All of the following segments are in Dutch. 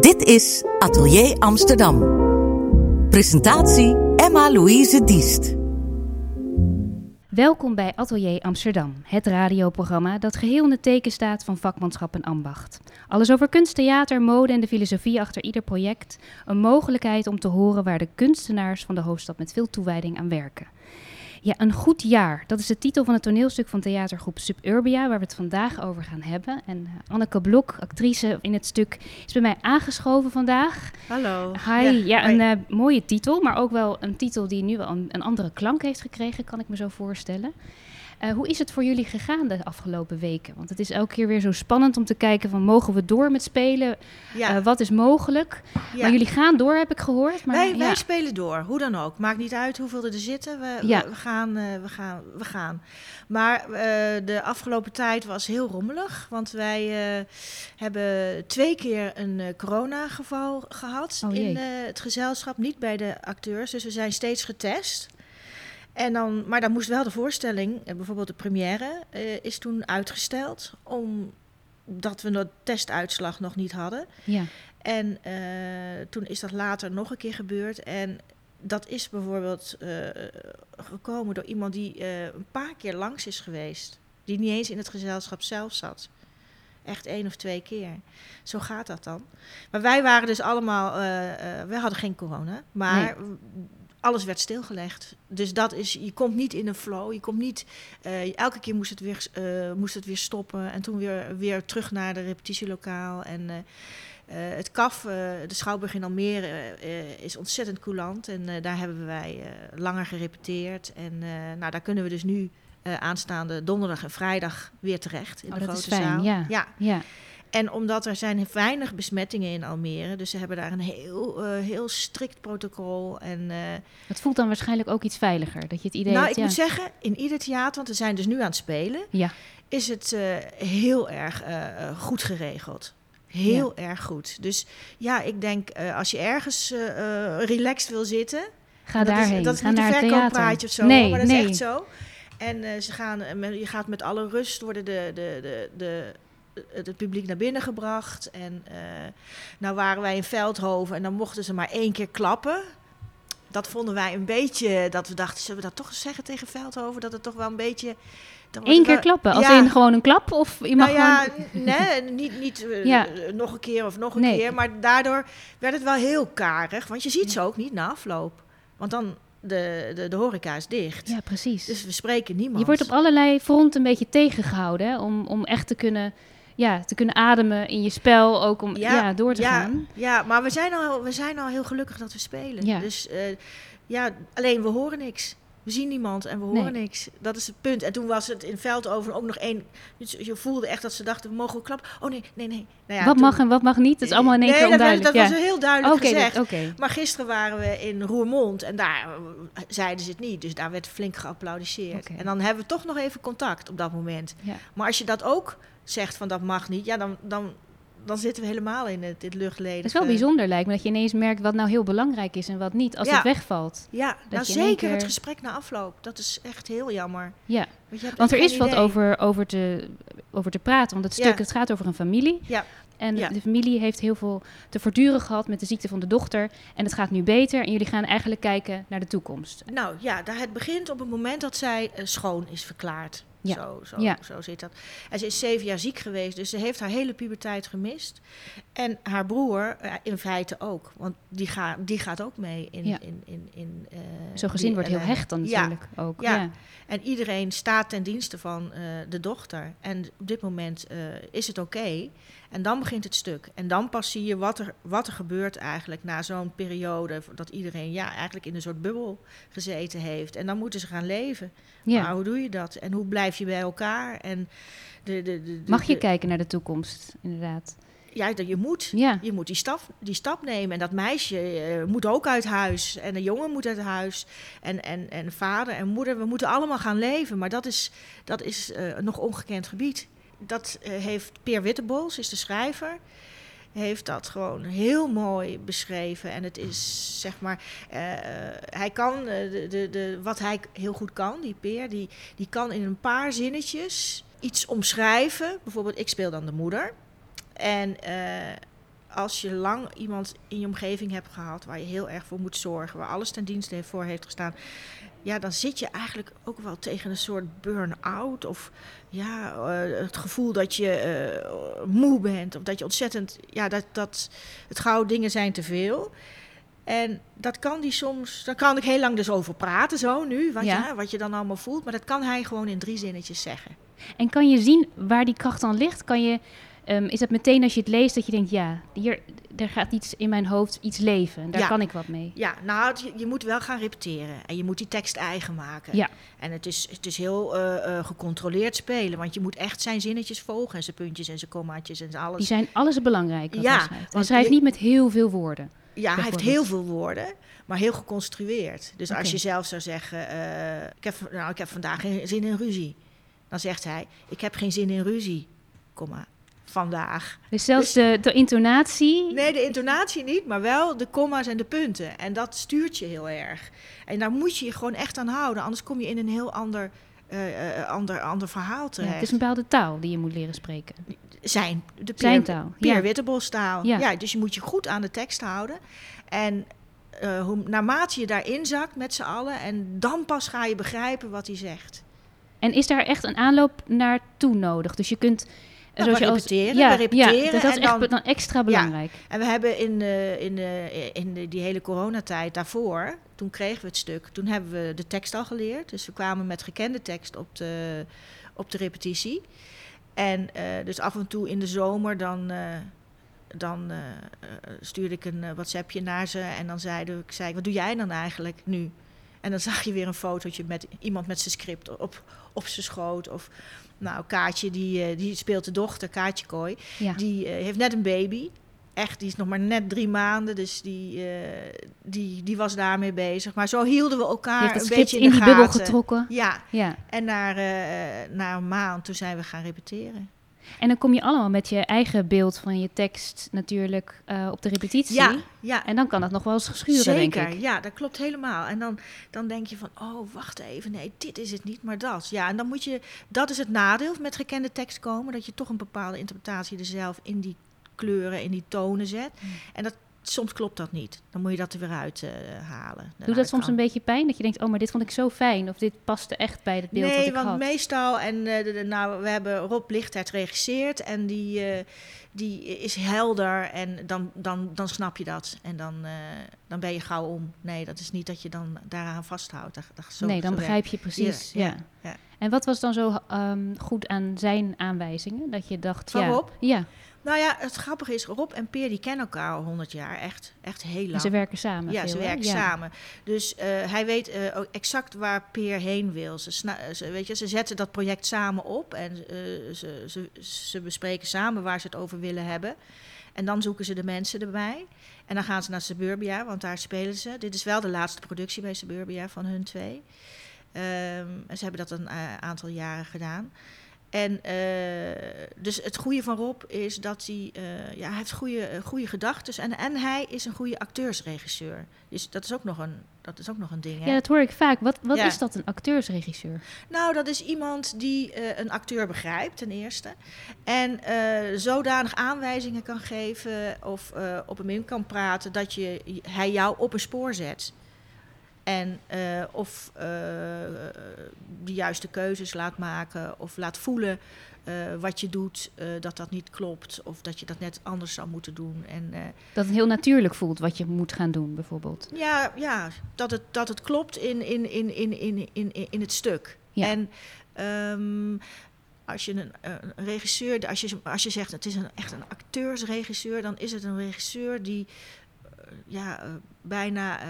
Dit is Atelier Amsterdam. Presentatie Emma-Louise Diest. Welkom bij Atelier Amsterdam, het radioprogramma dat geheel in het teken staat van vakmanschap en ambacht. Alles over kunst, theater, mode en de filosofie achter ieder project. Een mogelijkheid om te horen waar de kunstenaars van de hoofdstad met veel toewijding aan werken. Ja, een goed jaar. Dat is de titel van het toneelstuk van theatergroep Suburbia, waar we het vandaag over gaan hebben. En uh, Anneke Blok, actrice in het stuk, is bij mij aangeschoven vandaag. Hallo. Hi. Ja, een uh, mooie titel, maar ook wel een titel die nu wel een, een, andere klank heeft gekregen, kan ik me zo voorstellen. Uh, hoe is het voor jullie gegaan de afgelopen weken? Want het is elke keer weer zo spannend om te kijken van mogen we door met spelen? Ja. Uh, wat is mogelijk? Ja. Maar jullie gaan door, heb ik gehoord. Maar, wij, ja. spelen door, hoe dan ook. Maakt niet uit hoeveel er zitten. We, we, we gaan, uh, we, gaan, we gaan. Maar de afgelopen tijd was heel rommelig. Want wij hebben twee keer een coronageval gehad oh, in het gezelschap. Niet bij de acteurs, dus we zijn steeds getest. En dan, maar dan moest wel de voorstelling, bijvoorbeeld de première, uh, is toen uitgesteld. Omdat we de testuitslag nog niet hadden. Ja. En uh, toen is dat later nog een keer gebeurd. En dat is bijvoorbeeld uh, gekomen door iemand die een paar keer langs is geweest. Die niet eens in het gezelschap zelf zat. Echt één of twee keer. Zo gaat dat dan. Maar wij waren dus allemaal, wij hadden geen corona. Maar nee alles werd stilgelegd. Dus dat is, je komt niet in een flow. Je komt niet, uh, elke keer moest het, weer, uh, moest het weer stoppen. En toen weer, weer terug naar de repetitielokaal. En uh, het KAF, de Schouwburg in Almere, is ontzettend coulant. En daar hebben wij langer gerepeteerd. En nou, daar kunnen we dus nu aanstaande donderdag en vrijdag weer terecht. In oh, de dat grote is fijn, zaal. Ja. ja. ja. En omdat er zijn weinig besmettingen in Almere, dus ze hebben daar een heel, uh, heel strikt protocol. En, uh, het voelt dan waarschijnlijk ook iets veiliger, dat je het idee nou, hebt, ik ja. moet zeggen, in ieder theater, want we zijn dus nu aan het spelen, ja. is het uh, heel erg goed geregeld. Heel ja. erg goed. Dus ja, ik denk, als je ergens relaxed wil zitten... Ga daarheen, is, dat is Ga niet naar een verkooppraatje of zo, nee, maar dat nee. is echt zo. En ze gaan, je gaat met alle rust worden de, de, de, de het publiek naar binnen gebracht. En uh, nou waren wij in Veldhoven en dan mochten ze maar één keer klappen. Dat vonden wij een beetje, dat we dachten, zullen we dat toch zeggen tegen Veldhoven? Dat het toch wel een beetje... Eén keer wel, klappen? Als ja. in gewoon een klap? Of je mag nou ja, gewoon... nee, niet, niet uh, ja. nog een keer of nog een nee. keer. Maar daardoor werd het wel heel karig. Want je ziet ze ook niet na afloop. Want dan de, de, de horeca is dicht. Ja, precies. Dus we spreken niemand. Je wordt op allerlei fronten een beetje tegengehouden hè, om, om echt te kunnen ja, te kunnen ademen in je spel, ook om ja, ja door te ja, gaan. Ja, maar we zijn, al, we zijn al heel gelukkig dat we spelen. Ja. Dus uh, ja, alleen we horen niks. We zien niemand en we horen nee. niks. Dat is het punt. En toen was het in Veldover ook nog één... Dus je voelde echt dat ze dachten, we mogen klappen. Oh nee, nee, nee. Nou ja, wat toen, mag en wat mag niet? Dat is allemaal in één nee, keer dat, onduidelijk. dat ja. was heel duidelijk okay, gezegd. Okay. Maar gisteren waren we in Roermond en daar zeiden ze het niet. Dus daar werd flink geapplaudisseerd. Okay. En dan hebben we toch nog even contact op dat moment. Ja. Maar als je dat ook zegt van dat mag niet, ja, dan, dan, dan zitten we helemaal in het, dit luchtleden. Het is wel bijzonder lijkt me dat je ineens merkt wat nou heel belangrijk is en wat niet, als ja. het wegvalt. Ja, dat nou zeker keer... het gesprek na afloop. Dat is echt heel jammer. Ja, Want, want er is wat over, over, te, over te praten, want het stuk, ja. het gaat over een familie. Ja. En ja. de familie heeft heel veel te verduren gehad met de ziekte van de dochter. En het gaat nu beter. En jullie gaan eigenlijk kijken naar de toekomst. Nou ja, daar het begint op het moment dat zij uh, schoon is verklaard. Ja. Zo, zo, ja. zo zit dat. En ze is zeven jaar ziek geweest, dus ze heeft haar hele puberteit gemist. En haar broer uh, in feite ook, want die, ga, die gaat ook mee in. Ja. in, in, in uh, Zo'n gezin wordt heel hecht dan natuurlijk ook. Ja. ja. En iedereen staat ten dienste van uh, de dochter. En op dit moment uh, is het oké. Okay. En dan begint het stuk. En dan pas zie je wat er, wat er gebeurt eigenlijk na zo'n periode. Dat iedereen ja, eigenlijk in een soort bubbel gezeten heeft. En dan moeten ze gaan leven. Ja. Maar hoe doe je dat? En hoe blijf je bij elkaar? En de, de, de, Mag je kijken naar de toekomst, inderdaad? Ja, je moet. Ja. Je moet die stap, die stap nemen. En dat meisje uh, moet ook uit huis. En de jongen moet uit huis. En, en, en vader en moeder, we moeten allemaal gaan leven. Maar dat is, dat is uh, nog ongekend gebied. Dat uh, heeft Peer Wittebols, is de schrijver heeft dat gewoon heel mooi beschreven. En het is, zeg maar, uh, hij kan, de, de, de, wat hij heel goed kan, die Peer, die, die kan in een paar zinnetjes iets omschrijven. Bijvoorbeeld, ik speel dan de moeder. En als je lang iemand in je omgeving hebt gehad waar je heel erg voor moet zorgen, waar alles ten dienste voor heeft gestaan, ja, dan zit je eigenlijk ook wel tegen een soort burn-out. Of ja, eh, het gevoel dat je eh, moe bent. Of dat je ontzettend, ja, dat, dat het gauw dingen zijn te veel. En dat kan die soms, daar kan ik heel lang dus over praten, zo nu, wat, Ja. je, wat je dan allemaal voelt. Maar dat kan hij gewoon in drie zinnetjes zeggen. En kan je zien waar die kracht dan ligt? Kan je, ehm, is het meteen als je het leest dat je denkt, ja, hier, er gaat iets in mijn hoofd, iets leven. Daar Ja. kan ik wat mee. Ja, nou, het- je, moet wel gaan repeteren. En je moet die tekst eigen maken. Ja. En het is, het is heel eh, eh, gecontroleerd spelen. Want je moet echt zijn zinnetjes volgen. En zijn puntjes en zijn kommaatjes en alles. Die zijn alles belangrijk wat Ja, hij schrijft. Hij schrijft niet met heel veel woorden. Ja, hij heeft heel veel woorden, maar heel geconstrueerd. Dus als je zelf zou zeggen, eh, ik, heb, nou, ik heb vandaag geen zin in ruzie. Dan zegt hij, ik heb geen zin in ruzie, komma, vandaag. Dus zelfs de, de intonatie. Nee, de intonatie niet, maar wel de komma's en de punten. En dat stuurt je heel erg. En daar moet je je gewoon echt aan houden, anders kom je in een heel ander, eh, eh, ander, ander verhaal Ja, terecht. het is een bepaalde taal die je moet leren spreken. zijn, de Zijn taal, Peer ja. Wittebos-taal. Ja. Ja. dus je moet je goed aan de tekst houden. En eh, hoe, naarmate je daarin zakt met z'n allen... en dan pas ga je begrijpen wat hij zegt. En is daar echt een aanloop naartoe nodig? Dus je kunt... Ja, zoals we repeteren, ja, we repeteren Ja, dat, dat is en echt dan- dan extra belangrijk. En we hebben in, de, in, de, in de, die hele coronatijd daarvoor... toen kregen we het stuk, toen hebben we de tekst al geleerd. Dus we kwamen met gekende tekst op de, op de repetitie. En eh, dus af en toe in de zomer dan... eh, dan eh, eh, stuurde ik een eh, WhatsAppje naar ze en dan zeide ik, zei ik, wat doe jij dan eigenlijk nu? En dan zag je weer een fotootje met iemand met zijn script op, op zijn schoot. Of nou, Kaatje, die, eh, die speelt de dochter, Kaatje Kooi. Ja. Die eh, heeft net een baby. Echt, die is nog maar net drie maanden, dus die, eh, die, die was daarmee bezig. Maar zo hielden we elkaar een beetje in in, die de bubbel gaten. getrokken. Ja, Ja. en na, na een maand toen zijn we gaan repeteren. En dan kom je allemaal met je eigen beeld van je tekst natuurlijk eh, op de repetitie. Ja, ja. En dan kan dat nog wel eens geschuren, denk Zeker, ik. ja, dat klopt helemaal. En dan, dan denk je van, oh, wacht even, nee, dit is het niet, maar dat. Ja, en dan moet je, dat is het nadeel met gekende tekst komen, dat je toch een bepaalde interpretatie er zelf in die kleuren, in die tonen zet. Mm. En dat, soms klopt dat niet. Dan moet je dat er weer uit eh, halen. Doet dat soms een beetje pijn? Dat je denkt, oh, maar dit vond ik zo fijn. Of dit paste echt bij het beeld nee, dat ik want had. meestal, en eh, de, de- nou, we hebben Rob Lichtert regisseerd en die, eh, die is helder en dan, dan, dan snap je dat. En dan, dan ben je gauw om. Nee, dat is niet dat je dan daaraan vasthoudt. Dat, dat, zo, nee, dan zo begrijp je precies. Ja, Ja, ja, ja. En wat was dan zo ehm, goed aan zijn aanwijzingen? Dat je dacht, Van ja. Rob? Ja, Nou ja, het grappige is, Rob en Peer die kennen elkaar al honderd jaar. Echt, echt heel lang. en ze werken samen. Ja, veel, ze werken Ja. samen. Dus eh, hij weet eh, ook exact waar Peer heen wil. Ze, weet je, ze zetten dat project samen op en eh, ze, ze, ze bespreken samen waar ze het over willen hebben. En dan zoeken ze de mensen erbij. En dan gaan ze naar Suburbia, want daar spelen ze. Dit is wel de laatste productie bij Suburbia van hun twee. En ze hebben dat een aantal jaren gedaan. En eh, dus het goede van Rob is dat hij, eh, ja, hij heeft goede, eh, goede gedachten. En, en hij is een goede acteursregisseur. Dus dat is ook nog een, dat is ook nog een ding. Hè? Ja, dat hoor ik vaak. Wat, wat Ja. is dat, een acteursregisseur? Nou, dat is iemand die een acteur begrijpt, ten eerste. En zodanig aanwijzingen kan geven of op hem in kan praten dat je, hij jou op een spoor zet. En eh, of eh, de juiste keuzes laat maken of laat voelen eh, wat je doet, dat dat niet klopt. Of dat je dat net anders zou moeten doen. En Dat het heel natuurlijk voelt wat je moet gaan doen, bijvoorbeeld. ja, ja dat, het, dat het klopt in, in, in, in, in, in, in het stuk. Ja. En ehm, als je een, een regisseur, als je, als je zegt het is een, echt een acteursregisseur, dan is het een regisseur die ja, bijna,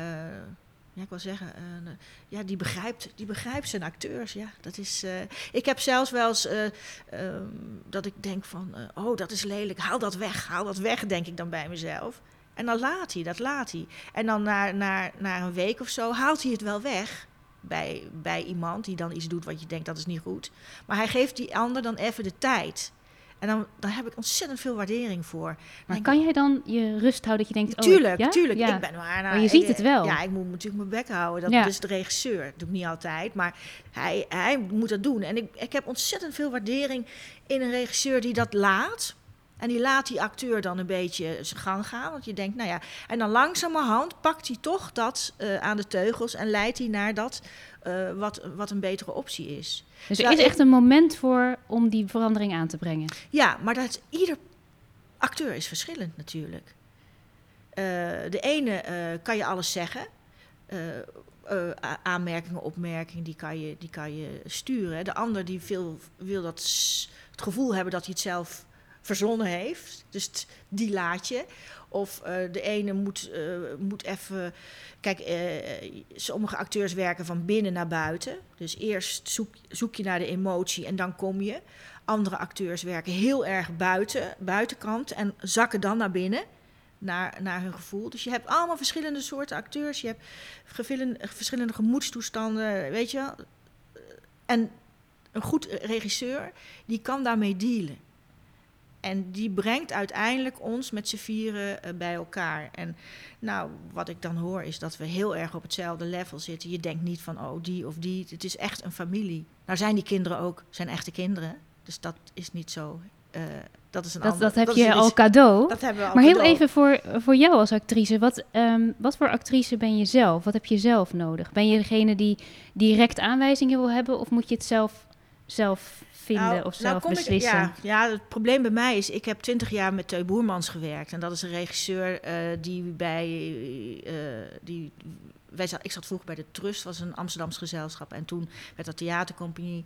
ja, ik wil zeggen, eh, ja, die begrijpt, die begrijpt zijn acteurs. Ja, dat is, eh, ik heb zelfs wel eens eh, ehm, dat ik denk van, eh, oh, dat is lelijk, haal dat weg, haal dat weg, denk ik dan bij mezelf. En dan laat hij, dat laat hij. En dan na, na, na een week of zo haalt hij het wel weg bij, bij iemand die dan iets doet wat je denkt dat is niet goed. Maar hij geeft die ander dan even de tijd. En dan, dan heb ik ontzettend veel waardering voor. Maar kan jij dan je rust houden dat je denkt... oh, Tuurlijk, ja? tuurlijk. Ja. Ik ben maar, nou, Maar je ik- ziet het wel. Ja, ik moet natuurlijk mijn bek houden. Dat Ja. is de regisseur. Dat doe ik niet altijd, maar hij, hij moet dat doen. En ik, ik heb ontzettend veel waardering in een regisseur die dat laat. En die laat die acteur dan een beetje zijn gang gaan. Want je denkt, nou ja. En dan langzamerhand pakt hij toch dat uh, aan de teugels en leidt hij naar dat uh, wat, wat een betere optie is. Dus er is echt een moment voor om die verandering aan te brengen. Ja, maar dat ieder acteur is verschillend natuurlijk. Uh, de ene kan je alles zeggen. aanmerkingen, opmerkingen, die kan je, die kan je sturen. De ander die veel, wil dat het gevoel hebben dat hij het zelf verzonnen heeft. Dus die laat je. Of uh, de ene moet, uh, moet even. Kijk, uh, sommige acteurs werken van binnen naar buiten. Dus eerst zoek, zoek je naar de emotie en dan kom je. Andere acteurs werken heel erg buiten, buitenkant en zakken dan naar binnen. Naar, naar hun gevoel. Dus je hebt allemaal verschillende soorten acteurs. Je hebt verschillende gemoedstoestanden. Weet je wel. En een goed regisseur, die kan daarmee dealen. En die brengt uiteindelijk ons met z'n vieren uh, bij elkaar. En nou, wat ik dan hoor is dat we heel erg op hetzelfde level zitten. Je denkt niet van, oh, die of die. Het is echt een familie. Nou zijn die kinderen ook, zijn echte kinderen. Dus dat is niet zo. Uh, dat is een dat, ander, dat heb dat je al cadeau. Dat hebben we al maar heel even voor, voor jou als actrice. Wat, um, wat voor actrice ben je zelf? Wat heb je zelf nodig? Ben je degene die direct aanwijzingen wil hebben? Of moet je het zelf, zelf vinden nou, of zelf nou beslissen? Ik, ja, ja, het probleem bij mij is, ik heb twintig jaar met Teu Boermans gewerkt. En dat is een regisseur uh, die bij, uh, die, wij zat, ik zat vroeger bij de Trust, was een Amsterdams gezelschap. En toen werd dat theatercompagnie.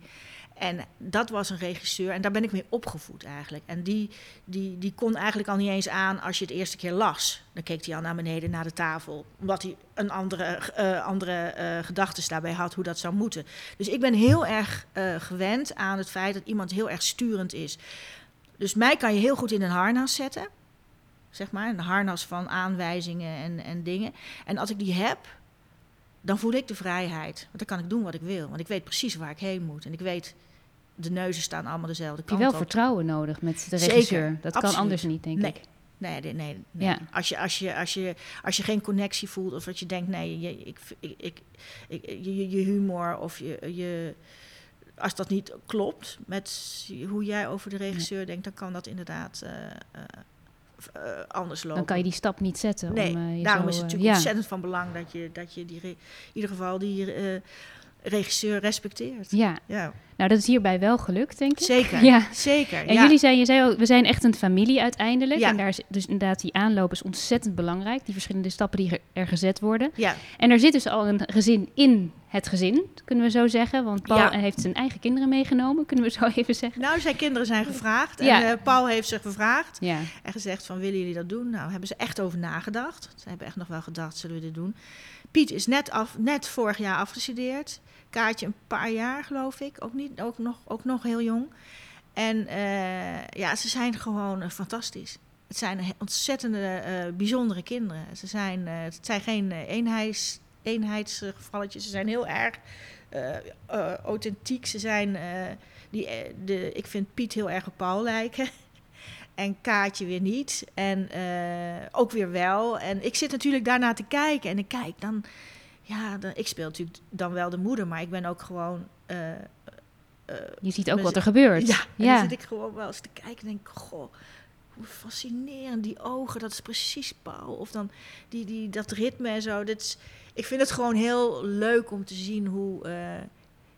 En dat was een regisseur, en daar ben ik mee opgevoed eigenlijk. En die, die, die kon eigenlijk al niet eens aan als je het eerste keer las. Dan keek hij al naar beneden, naar de tafel. Omdat hij een andere, uh, andere uh, daarbij had hoe dat zou moeten. Dus ik ben heel erg uh, gewend aan het feit dat iemand heel erg sturend is. Dus mij kan je heel goed in een harnas zetten. Zeg maar, een harnas van aanwijzingen en, en dingen. En als ik die heb, dan voel ik de vrijheid. Want dan kan ik doen wat ik wil. Want ik weet precies waar ik heen moet. En ik weet, de neuzen staan allemaal dezelfde Heb je kant wel op. vertrouwen nodig met de Zeker, regisseur. Dat kan anders niet, denk Nee. ik. Nee, nee, nee. nee. Ja. Als, je, als, je, als, je, als je geen connectie voelt of dat je denkt, nee, je, ik, ik, ik, ik- je, je humor of je, je. Als dat niet klopt met hoe jij over de regisseur denkt, dan kan dat inderdaad eh, eh, eh, anders lopen. Dan kan je die stap niet zetten. Nee, om, eh, daarom zo, is het eh, natuurlijk ontzettend van belang dat je, dat je die, in ieder geval die regisseur respecteert. Ja, Ja, nou dat is hierbij wel gelukt, denk ik. zeker. Ja. Zeker. En ja. jullie zijn, je zei al, we zijn echt een familie uiteindelijk. Ja. En daar is dus inderdaad die aanloop is ontzettend belangrijk. Die verschillende stappen die er, gezet worden. Ja, En er zit dus al een gezin in het gezin, kunnen we zo zeggen. Want Paul Ja. heeft zijn eigen kinderen meegenomen, kunnen we zo even zeggen. nou zijn kinderen zijn gevraagd. Ja. En eh, Paul heeft ze gevraagd. Ja, En gezegd van, willen jullie dat doen? Nou, hebben ze echt over nagedacht. Ze hebben echt nog wel gedacht, zullen we dit doen? Piet is net, af, net vorig jaar afgestudeerd. Kaatje een paar jaar, geloof ik. Ook, niet, ook, nog, ook nog heel jong. En eh, ja, ze zijn gewoon eh, fantastisch. Het zijn ontzettende, eh, bijzondere kinderen. Ze zijn, het zijn geen eenheids, eenheidsgevalletjes. Ze zijn heel erg authentiek. Ze zijn, die, de, ik vind Piet heel erg op Paul lijken. En Kaatje weer niet. En eh, ook weer wel. En ik zit natuurlijk daarna te kijken. En ik kijk dan... Ja, dan, ik speel natuurlijk dan wel de moeder. Maar ik ben ook gewoon... eh, eh, je ziet ook wat er gebeurt. ja, en ja. dan zit ik gewoon wel eens te kijken en denk goh, hoe fascinerend die ogen, dat is precies Paul. Of dan die, die, dat ritme en zo. Dit is, ik vind het gewoon heel leuk om te zien hoe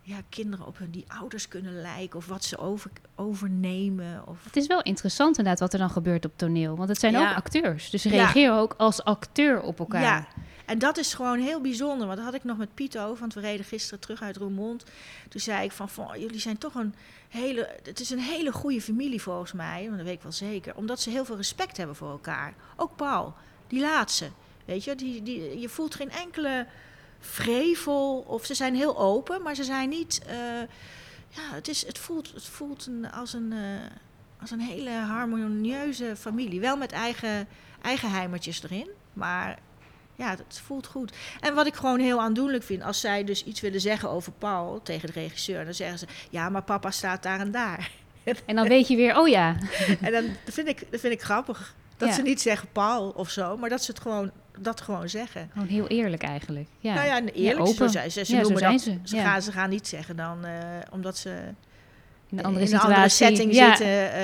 ja, kinderen op hun die ouders kunnen lijken. Of wat ze over, overnemen. Of, Het is wel interessant inderdaad wat er dan gebeurt op toneel. Want het zijn Ja. ook acteurs. Dus ze Ja. ook als acteur op elkaar. Ja, en dat is gewoon heel bijzonder. Want dat had ik nog met Piet over. Want we reden gisteren terug uit Roermond. Toen zei ik van, van jullie zijn toch een hele... Het is een hele goede familie volgens mij. Want dat weet ik wel zeker. Omdat ze heel veel respect hebben voor elkaar. Ook Paul, die laatste. Weet je, die, die, je voelt geen enkele vrevel. Of ze zijn heel open, maar ze zijn niet... eh, ja, het, is, het voelt, het voelt een, als, een, eh, als een hele harmonieuze familie. Wel met eigen, eigen heimertjes erin. Maar ja, het voelt goed. En wat ik gewoon heel aandoenlijk vind, als zij dus iets willen zeggen over Paul tegen de regisseur, dan zeggen ze: Ja, maar papa staat daar en daar. En dan weet je weer, oh ja, en dan dat vind ik, dat vind ik grappig. Dat Ja. ze niet zeggen Paul of zo, maar dat ze het gewoon, dat gewoon zeggen. gewoon heel eerlijk eigenlijk. Ja. Nou ja, eerlijk, zo zijn ze. Ze, Ja, zo zijn dat, ze, ze, ja. gaan, ze gaan niet zeggen dan, eh, omdat ze... in een andere in een situatie. andere setting Ja. zitten, eh,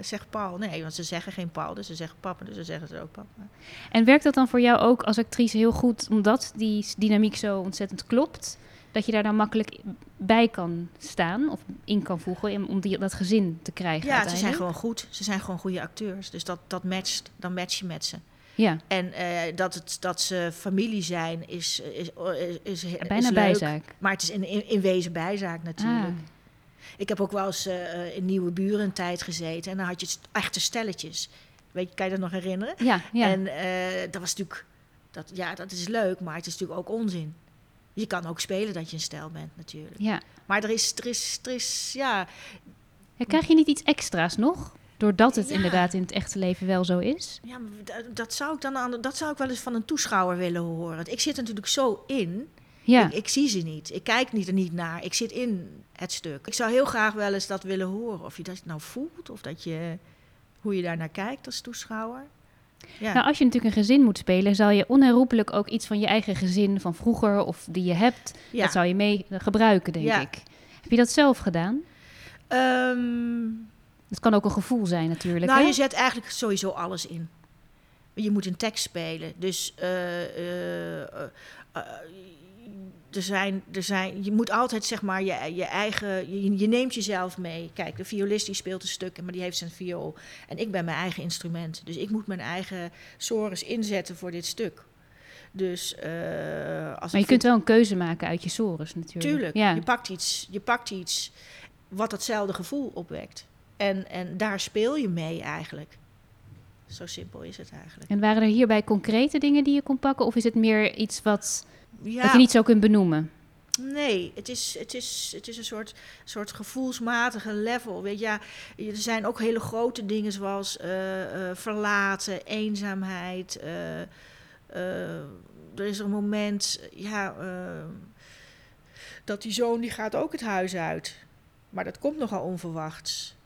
zegt Paul. Nee, want ze zeggen geen Paul, dus ze zeggen papa, dus ze zeggen ze ook papa. En werkt dat dan voor jou ook als actrice heel goed, omdat die dynamiek zo ontzettend klopt? Dat je daar dan makkelijk bij kan staan of in kan voegen om die, dat gezin te krijgen Ja, ze zijn gewoon goed. Ze zijn gewoon goede acteurs. Dus dat, dat matcht, dan match je met ze. Ja, En eh, dat, het, dat ze familie zijn, is, is, is, is, is bijna leuk. bijzaak. Maar het is in, in, in wezen bijzaak natuurlijk. Ah, Ik heb ook wel eens eh, in Nieuwe Buren een tijd gezeten. En dan had je echte stelletjes. Weet je, kan je dat nog herinneren? ja, ja. En eh, dat was natuurlijk... Dat, ja, dat is leuk, maar het is natuurlijk ook onzin. Je kan ook spelen dat je een stijl bent, natuurlijk. ja. Maar er is, er is, er is ja... Ja, Krijg je niet iets extra's nog? Doordat het Ja. inderdaad in het echte leven wel zo is? ja maar dat, zou ik dan aan, dat zou ik wel eens van een toeschouwer willen horen. Want ik zit er natuurlijk zo in. Ja, Ik, ik zie ze niet. Ik kijk niet er niet naar. Ik zit in het stuk. Ik zou heel graag wel eens dat willen horen. Of je dat nou voelt, of dat je, hoe je daar naar kijkt als toeschouwer. Ja. Nou, als je natuurlijk een gezin moet spelen, zal je onherroepelijk ook iets van je eigen gezin van vroeger of die je hebt, ja. dat zou je mee gebruiken, denk Ja. ik. Heb je dat zelf gedaan? Ehm, Het kan ook een gevoel zijn natuurlijk. nou, hè? je zet eigenlijk sowieso alles in. Je moet een tekst spelen. Dus eh, eh, eh, er zijn, er zijn, je moet altijd zeg maar je, je eigen. Je, je neemt jezelf mee. Kijk, de violist die speelt een stuk, maar die heeft zijn viool. En ik ben mijn eigen instrument. Dus ik moet mijn eigen sores inzetten voor dit stuk. Dus als maar je kunt wel een keuze maken uit je sores natuurlijk. Tuurlijk, Ja. je, pakt iets, je pakt iets wat datzelfde gevoel opwekt. En, en daar speel je mee eigenlijk. Zo simpel is het eigenlijk. En waren er hierbij concrete dingen die je kon pakken? Of is het meer iets wat, Ja, je niet zo kunt benoemen? Nee, het is, het is, het is een soort, soort gevoelsmatige level. Weet je, ja, er zijn ook hele grote dingen zoals eh, eh, verlaten, eenzaamheid. eh, er is een moment, ja, dat die zoon die gaat ook het huis uit. Maar dat komt nogal onverwachts.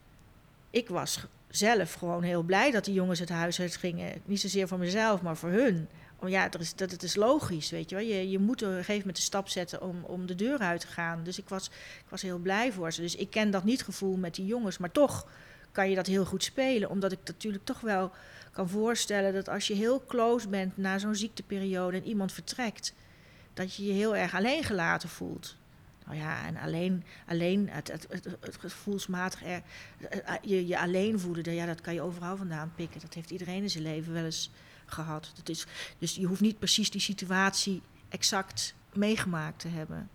Ik was zelf gewoon heel blij dat die jongens het huis uit gingen. Niet zozeer voor mezelf, maar voor hun. Oh ja, dat is, dat, het is logisch, weet je wel. Je, je moet op een gegeven moment de stap zetten om, om de deur uit te gaan. Dus ik was, ik was heel blij voor ze. Dus ik ken dat niet gevoel met die jongens. Maar toch kan je dat heel goed spelen. Omdat ik natuurlijk toch wel kan voorstellen dat als je heel close bent na zo'n ziekteperiode en iemand vertrekt, dat je je heel erg alleen gelaten voelt. Nou ja, en alleen, alleen het, het, het, het gevoelsmatig er, eh, je, je alleen voelen, dat- ja, dat kan je overal vandaan pikken. Dat heeft iedereen in zijn leven wel eens gehad. Dat is, dus je hoeft niet precies die situatie exact meegemaakt te hebben.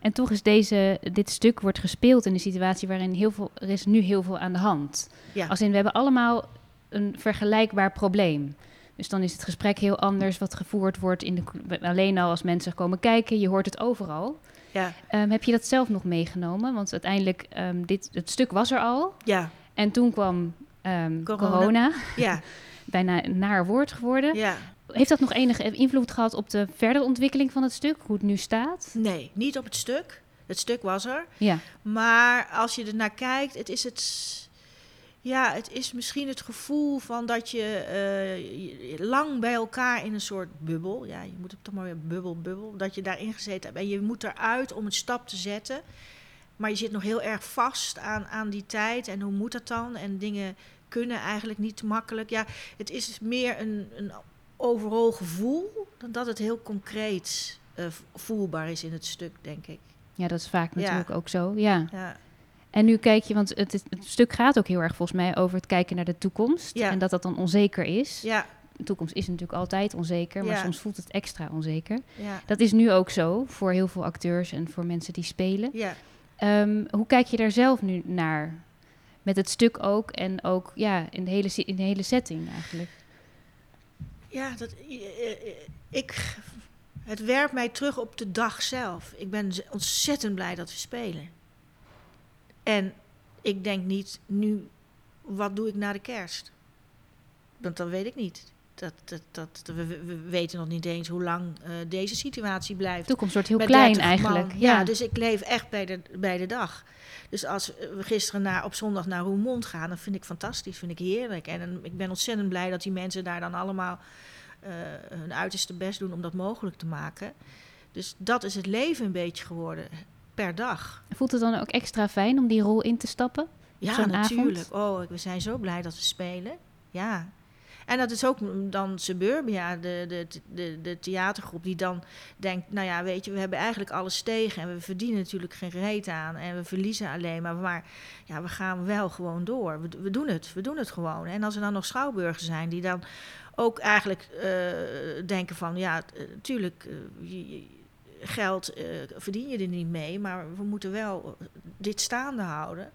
En toch is deze, dit stuk wordt gespeeld in een situatie waarin heel veel, er is nu heel veel aan de hand. Ja, Als in, we hebben allemaal een vergelijkbaar probleem. Dus dan is het gesprek heel anders wat gevoerd wordt. In de, alleen al als mensen komen kijken, je hoort het overal. Ja, Ehm, heb je dat zelf nog meegenomen? Want uiteindelijk, ehm, dit, het stuk was er al. ja, En toen kwam ehm, Corona. corona. ja, Bijna een naar woord geworden. ja. Heeft dat nog enige invloed gehad op de verdere ontwikkeling van het stuk? Hoe het nu staat? Nee, niet op het stuk. Het stuk was er. Ja, Maar als je er naar kijkt, het is het. Ja, het is misschien het gevoel van dat je eh, je- lang bij elkaar in een soort bubbel. Ja, je moet het toch maar weer bubbel, bubbel. Dat je daarin gezeten hebt. En je moet eruit om een stap te zetten. Maar je zit nog heel erg vast aan, aan die tijd. En hoe moet dat dan? En dingen kunnen eigenlijk niet makkelijk. Ja, het is meer een, een overal gevoel dan dat het heel concreet eh, voelbaar is in het stuk, denk ik. ja dat is vaak Ja. natuurlijk ook zo. Ja. Ja. En nu kijk je, want het, is- het stuk gaat ook heel erg volgens mij over het kijken naar de toekomst. Ja. En dat dat dan onzeker is. Ja, De toekomst is natuurlijk altijd onzeker, maar Ja. soms voelt het extra onzeker. ja, Dat is nu ook zo voor heel veel acteurs en voor mensen die spelen. ja. Ehm, hoe kijk je daar zelf nu naar? Met het stuk ook en ook ja, in, de hele, in de hele setting eigenlijk. Ja, dat, ik, het werpt mij terug op de dag zelf. Ik ben ontzettend blij dat we spelen. En ik denk niet nu, wat doe ik na de kerst? Want dat weet ik niet. Dat, dat, dat, we, we- we weten nog niet eens hoe lang eh, deze situatie De blijft. toekomst wordt heel Met klein 30 man. eigenlijk. Ja. Ja, dus ik leef echt bij de, bij de dag. Dus als we gisteren naar, op zondag naar Roermond gaan, dan vind ik fantastisch, vind ik heerlijk. En, ik ben ontzettend blij dat die mensen daar dan allemaal eh, hun uiterste best doen om dat mogelijk te maken. Dus dat is het leven een beetje geworden. Per dag. Voelt het dan ook extra fijn om die rol in te stappen? Ja, natuurlijk. avond? Oh, we zijn zo blij dat we spelen. Ja. En dat is ook dan Suburbia, de, de, de, de theatergroep, die dan denkt: Nou ja, weet je, we hebben eigenlijk alles tegen. En we verdienen natuurlijk geen reet aan. En we verliezen alleen maar. Maar ja, we gaan wel gewoon door. We, we doen het. We doen het gewoon. En als er dan nog schouwburgers zijn die dan ook eigenlijk eh, denken: van ja, natuurlijk. Geld eh, verdien je er niet mee, maar we moeten wel dit staande houden.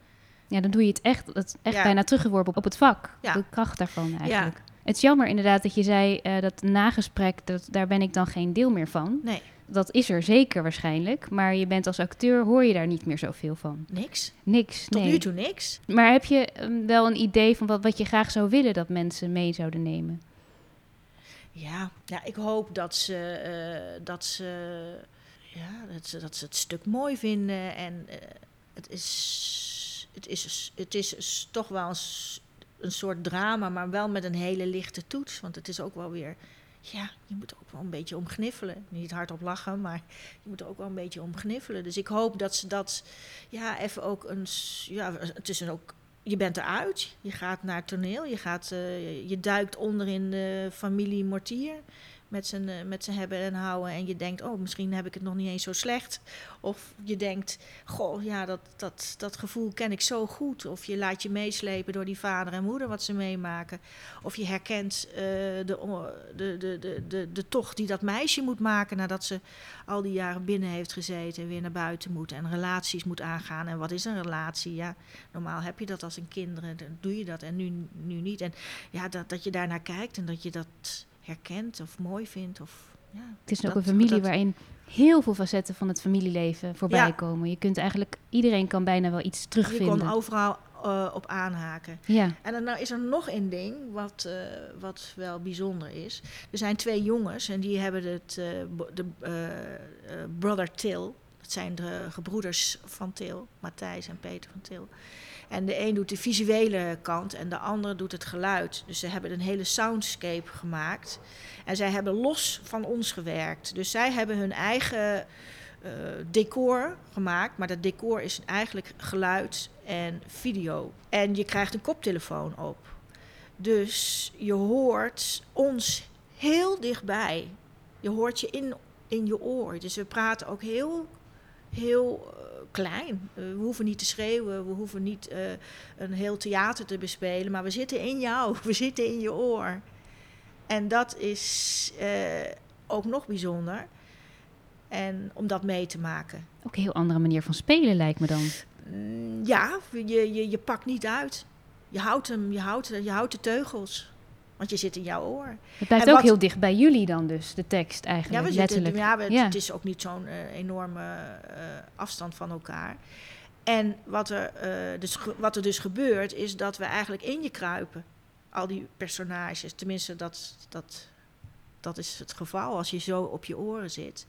Ja, dan doe je het echt, dat echt Ja. bijna teruggeworpen op het vak. Ja. De kracht daarvan eigenlijk. Het is jammer inderdaad dat je zei eh, dat nagesprek, dat, daar ben ik dan geen deel meer van. Nee, Dat is er zeker waarschijnlijk, maar je bent als acteur, hoor je daar niet meer zoveel van. niks. Niks, Tot nee. nu toe niks. Maar heb je ehm, wel een idee van wat, wat je graag zou willen dat mensen mee zouden nemen? Ja, ja ik hoop dat ze, eh, dat, ze, ja, dat, ze, dat ze het stuk mooi vinden. En eh, het, is, het, is, het is toch wel een, een soort drama, maar wel met een hele lichte toets. Want het is ook wel weer, ja, je moet ook wel een beetje om gniffelen. Niet hardop lachen, maar je moet er ook wel een beetje om gniffelen. Dus ik hoop dat ze dat, ja, even ook een, ja, het is ook je bent eruit, je gaat naar het toneel, je, gaat, je- je duikt onder in de familie Mortier met zijn, eh, met hebben en houden. En je denkt, oh, misschien heb ik het nog niet eens zo slecht. Of je denkt, goh, ja, dat, dat, dat gevoel ken ik zo goed. Of je laat je meeslepen door die vader en moeder wat ze meemaken. Of je herkent eh, de, de, de, de, de, de tocht die dat meisje moet maken nadat ze al die jaren binnen heeft gezeten en weer naar buiten moet en relaties moet aangaan. En wat is een relatie? Ja, normaal heb je dat als een kinderen, dan doe je dat en nu, nu niet. En ja, dat, dat je daarnaar kijkt en dat je dat herkent of mooi vindt. Of, ja, Het is ook een familie dat- waarin heel veel facetten van het familieleven voorbij Ja. komen. Je kunt eigenlijk, iedereen kan bijna wel iets Je terugvinden. kon overal eh, op aanhaken. Ja, En dan nou is er nog één ding wat, eh, wat wel bijzonder is. Er zijn twee jongens en die hebben het, eh, de Brother Till. Dat zijn de gebroeders van Til, Matthijs en Peter van Til. En de een doet de visuele kant en de ander doet het geluid. Dus ze hebben een hele soundscape gemaakt. En zij hebben los van ons gewerkt. Dus zij hebben hun eigen eh, decor gemaakt. Maar dat decor is eigenlijk geluid en video. En je krijgt een koptelefoon op. Dus je hoort ons heel dichtbij. Je hoort je in, in je oor. Dus we praten ook heel, heel eh, klein. Eh, we hoeven niet te schreeuwen. We hoeven niet eh, een heel theater te bespelen. Maar we zitten in jou. We zitten in je oor. En dat is ook nog bijzonder. En om dat mee te maken. ook een heel andere manier van spelen lijkt me dan. Mm, Ja, je, je, je pakt niet uit. Je houdt hem, je houdt, je houdt de teugels. Want je zit in jouw oor. Het blijft ook heel dicht bij jullie dan dus, de tekst Ja, eigenlijk, we zitten, letterlijk. ja, we- Ja. het is ook niet zo'n eh, enorme eh, afstand van elkaar. En wat er, eh, dus, wat er dus gebeurt, is dat we eigenlijk in je kruipen. Al die personages. Tenminste, dat, dat, dat is het geval als je zo op je oren zit.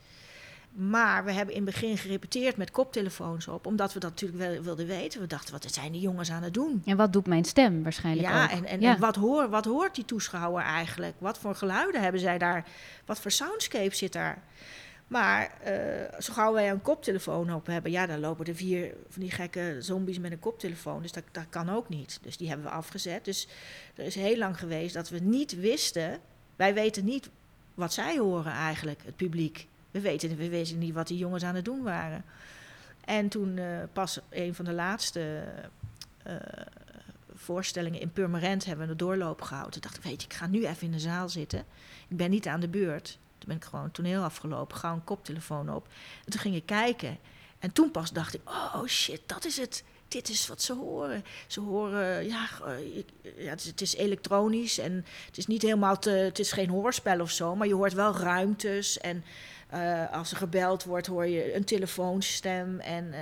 Maar we hebben in het begin gerepeteerd met koptelefoons op. Omdat we dat natuurlijk wel wilden weten. We dachten, wat zijn die jongens aan het doen? En wat doet mijn stem waarschijnlijk Ja, ook. en, en, Ja. en wat, hoor, wat hoort die toeschouwer eigenlijk? Wat voor geluiden hebben zij daar? Wat voor soundscape zit daar? Maar eh, zo gauw wij een koptelefoon op hebben, ja, dan lopen er vier van die gekke zombies met een koptelefoon. Dus dat, dat kan ook niet. Dus die hebben we afgezet. Dus er is heel lang geweest dat we niet wisten. Wij weten niet wat zij horen eigenlijk, het publiek. We weten, we weten niet wat die jongens aan het doen waren. En toen eh, pas een van de laatste eh, voorstellingen in Purmerend hebben we een doorloop gehouden. Toen dacht ik, weet je, ik ga nu even in de zaal zitten. Ik ben niet aan de beurt. Toen ben ik gewoon toneel afgelopen, gauw een koptelefoon op. En toen ging ik kijken. En toen pas dacht ik, oh shit, dat is het. Dit is wat ze horen. Ze horen, ja, eh, ik- ja het, is, het is elektronisch en het is niet helemaal te, het is geen hoorspel of zo, maar je hoort wel ruimtes. En eh, als er gebeld wordt, hoor je een telefoonstem. En eh,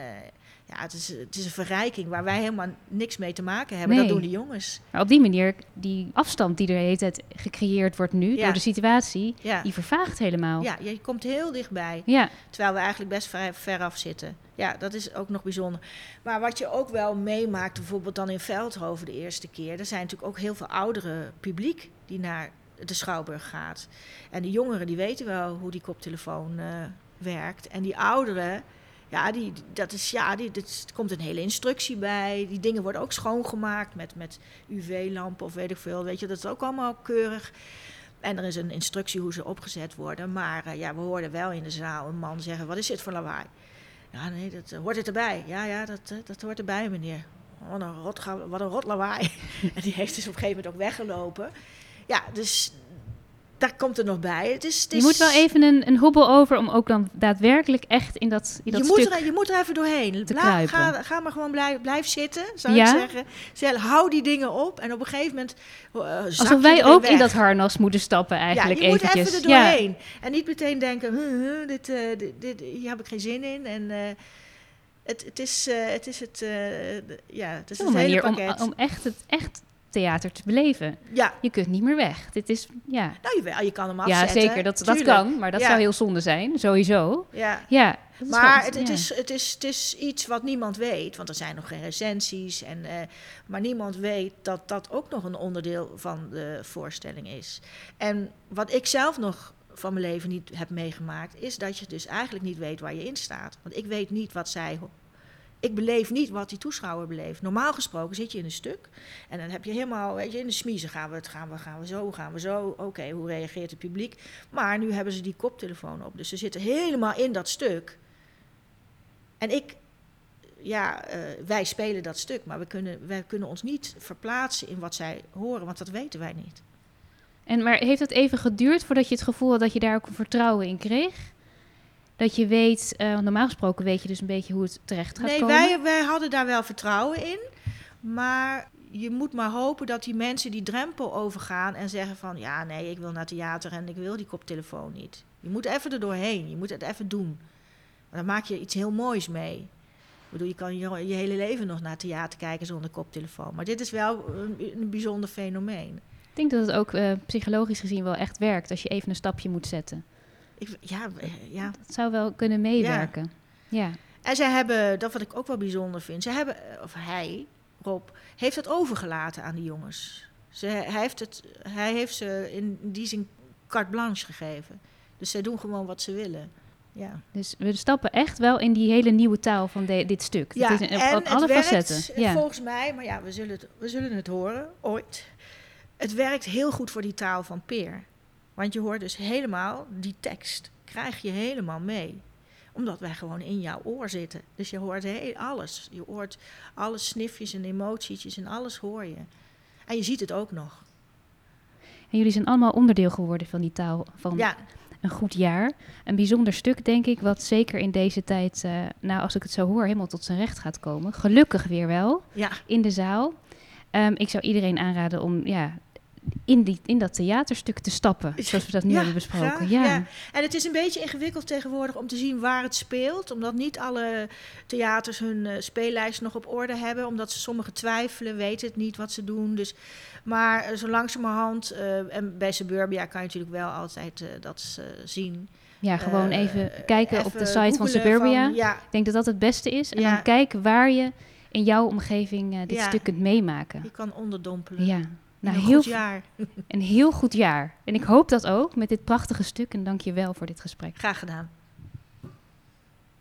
ja, het is, het is een verrijking waar wij helemaal niks mee te maken hebben. Nee. Dat doen de jongens. Maar op die manier, die afstand die er de hele tijd gecreëerd wordt nu, Ja. door de situatie, Ja. die vervaagt helemaal. Ja, je komt heel dichtbij. Ja. Terwijl we eigenlijk best ver, ver af zitten. Ja, dat is ook nog bijzonder. Maar wat je ook wel meemaakt, bijvoorbeeld dan in Veldhoven de eerste keer. Er zijn natuurlijk ook heel veel oudere publiek die naar de Schouwburg gaat. En de jongeren die weten wel hoe die koptelefoon eh, werkt. En die ouderen, Ja, die, dat is, ja die, er komt een hele instructie bij. Die dingen worden ook schoongemaakt met, met UV-lampen of weet ik veel. Weet je, dat is ook allemaal keurig. En er is een instructie hoe ze opgezet worden. Maar uh, ja, we hoorden wel in de zaal een man zeggen: Wat is dit voor lawaai? Ja, nee, dat uh, hoort het erbij. Ja, ja, dat, dat hoort erbij, meneer. Wat een, rot, wat een rot lawaai. en die heeft dus op een gegeven moment ook weggelopen. Ja, dus daar komt er nog bij. Het is, het is... Je moet wel even een, een hobbel over om ook dan daadwerkelijk echt in dat, in dat je stuk moet er, Je moet er even doorheen. ga, ga maar gewoon blijf, blijf zitten, zou Ja? ik zeggen. Zeg, hou die dingen op en op een gegeven moment uh, Alsof wij ook weg. in dat harnas moeten stappen eigenlijk ja, je eventjes. moet even er doorheen. En niet meteen denken, "Huh, huh, dit, eh, dit, dit, hier heb ik geen zin in. En eh, het, het is het, het, is het, ja, het is het hele manier om, pakket. om echt het echt theater te beleven. ja, Je kunt niet meer weg. Dit is, ja, nou jawel, je kan hem ja afzetten. zeker, dat, dat kan. Maar dat Ja. zou heel zonde zijn, sowieso. Ja. Ja, Maar het, het, ja. is, het, is, het is iets wat niemand weet, want er zijn nog geen recensies. En, eh, maar niemand weet dat dat ook nog een onderdeel van de voorstelling is. En wat ik zelf nog van mijn leven niet heb meegemaakt, is dat je dus eigenlijk niet weet waar je in staat. Want ik weet niet wat zij. Ik beleef niet wat die toeschouwer beleeft. Normaal gesproken zit je in een stuk en dan heb je helemaal, weet je, in de smiezen gaan we het, gaan we, gaan we zo, gaan we zo. Oké, hoe reageert het publiek? Maar nu hebben ze die koptelefoon op, dus ze zitten helemaal in dat stuk. En ik, ja, eh, wij spelen dat stuk, maar we kunnen, wij kunnen ons niet verplaatsen in wat zij horen, want dat weten wij niet. En maar heeft het even geduurd voordat je het gevoel had dat je daar ook vertrouwen in kreeg? Dat je weet, eh, normaal gesproken weet je dus een beetje hoe het terecht gaat nee, komen. wij, wij hadden daar wel vertrouwen in, maar je moet maar hopen dat die mensen die drempel overgaan en zeggen van, ja, nee, ik wil naar theater en ik wil die koptelefoon niet. Je moet even er doorheen, je moet het even doen. Dan maak je iets heel moois mee. Ik bedoel, je kan je, je hele leven nog naar theater kijken zonder koptelefoon. Maar dit is wel een, een bijzonder fenomeen. Ik denk dat het ook eh, psychologisch gezien wel echt werkt als je even een stapje moet zetten. Ik, ja, ja. Dat zou wel kunnen meewerken. Ja. En zij hebben, dat wat ik ook wel bijzonder vind, ze hebben, of hij, Rob, heeft het overgelaten aan die jongens. Ze, hij, heeft het, hij heeft ze in die zin carte blanche gegeven. Dus zij doen gewoon wat ze willen. Ja, Dus we stappen echt wel in die hele nieuwe taal van de- dit stuk. ja is een- en op alle het werkt facetten. Ja. volgens mij, maar ja, we zullen, het, we zullen het horen ooit. Het werkt heel goed voor die taal van Peer. Want je hoort dus helemaal die tekst, krijg je helemaal mee omdat wij gewoon in jouw oor zitten. Dus je hoort heel, alles. Je hoort alle snifjes en emotietjes en alles hoor je. En je ziet het ook nog. En jullie zijn allemaal onderdeel geworden van die taal van Ja, een goed jaar. Een bijzonder stuk, denk ik, wat zeker in deze tijd, eh, nou als ik het zo hoor, helemaal tot zijn recht gaat komen. Gelukkig weer wel, ja, in de zaal. Ehm, ik zou iedereen aanraden om ja, in, die, in dat theaterstuk te stappen, zoals we dat nu Ja, hebben besproken. ja. ja. En het is een beetje ingewikkeld tegenwoordig om te zien waar het speelt. Omdat niet alle theaters hun eh, speellijst nog op orde hebben. Omdat ze sommigen twijfelen, weten het niet wat ze doen. Dus, maar eh, zo langzamerhand, eh, en bij Suburbia kan je natuurlijk wel altijd dat zien. Ja, gewoon even kijken op de site van Suburbia. van- ja, Ik denk dat dat het beste is. En dan kijken waar je in jouw omgeving dit stuk kunt meemaken. je kan onderdompelen. Ja, nou, een heel, goed jaar. een heel goed jaar. En ik hoop dat ook met dit prachtige stuk. En dank je wel voor dit gesprek. Graag gedaan.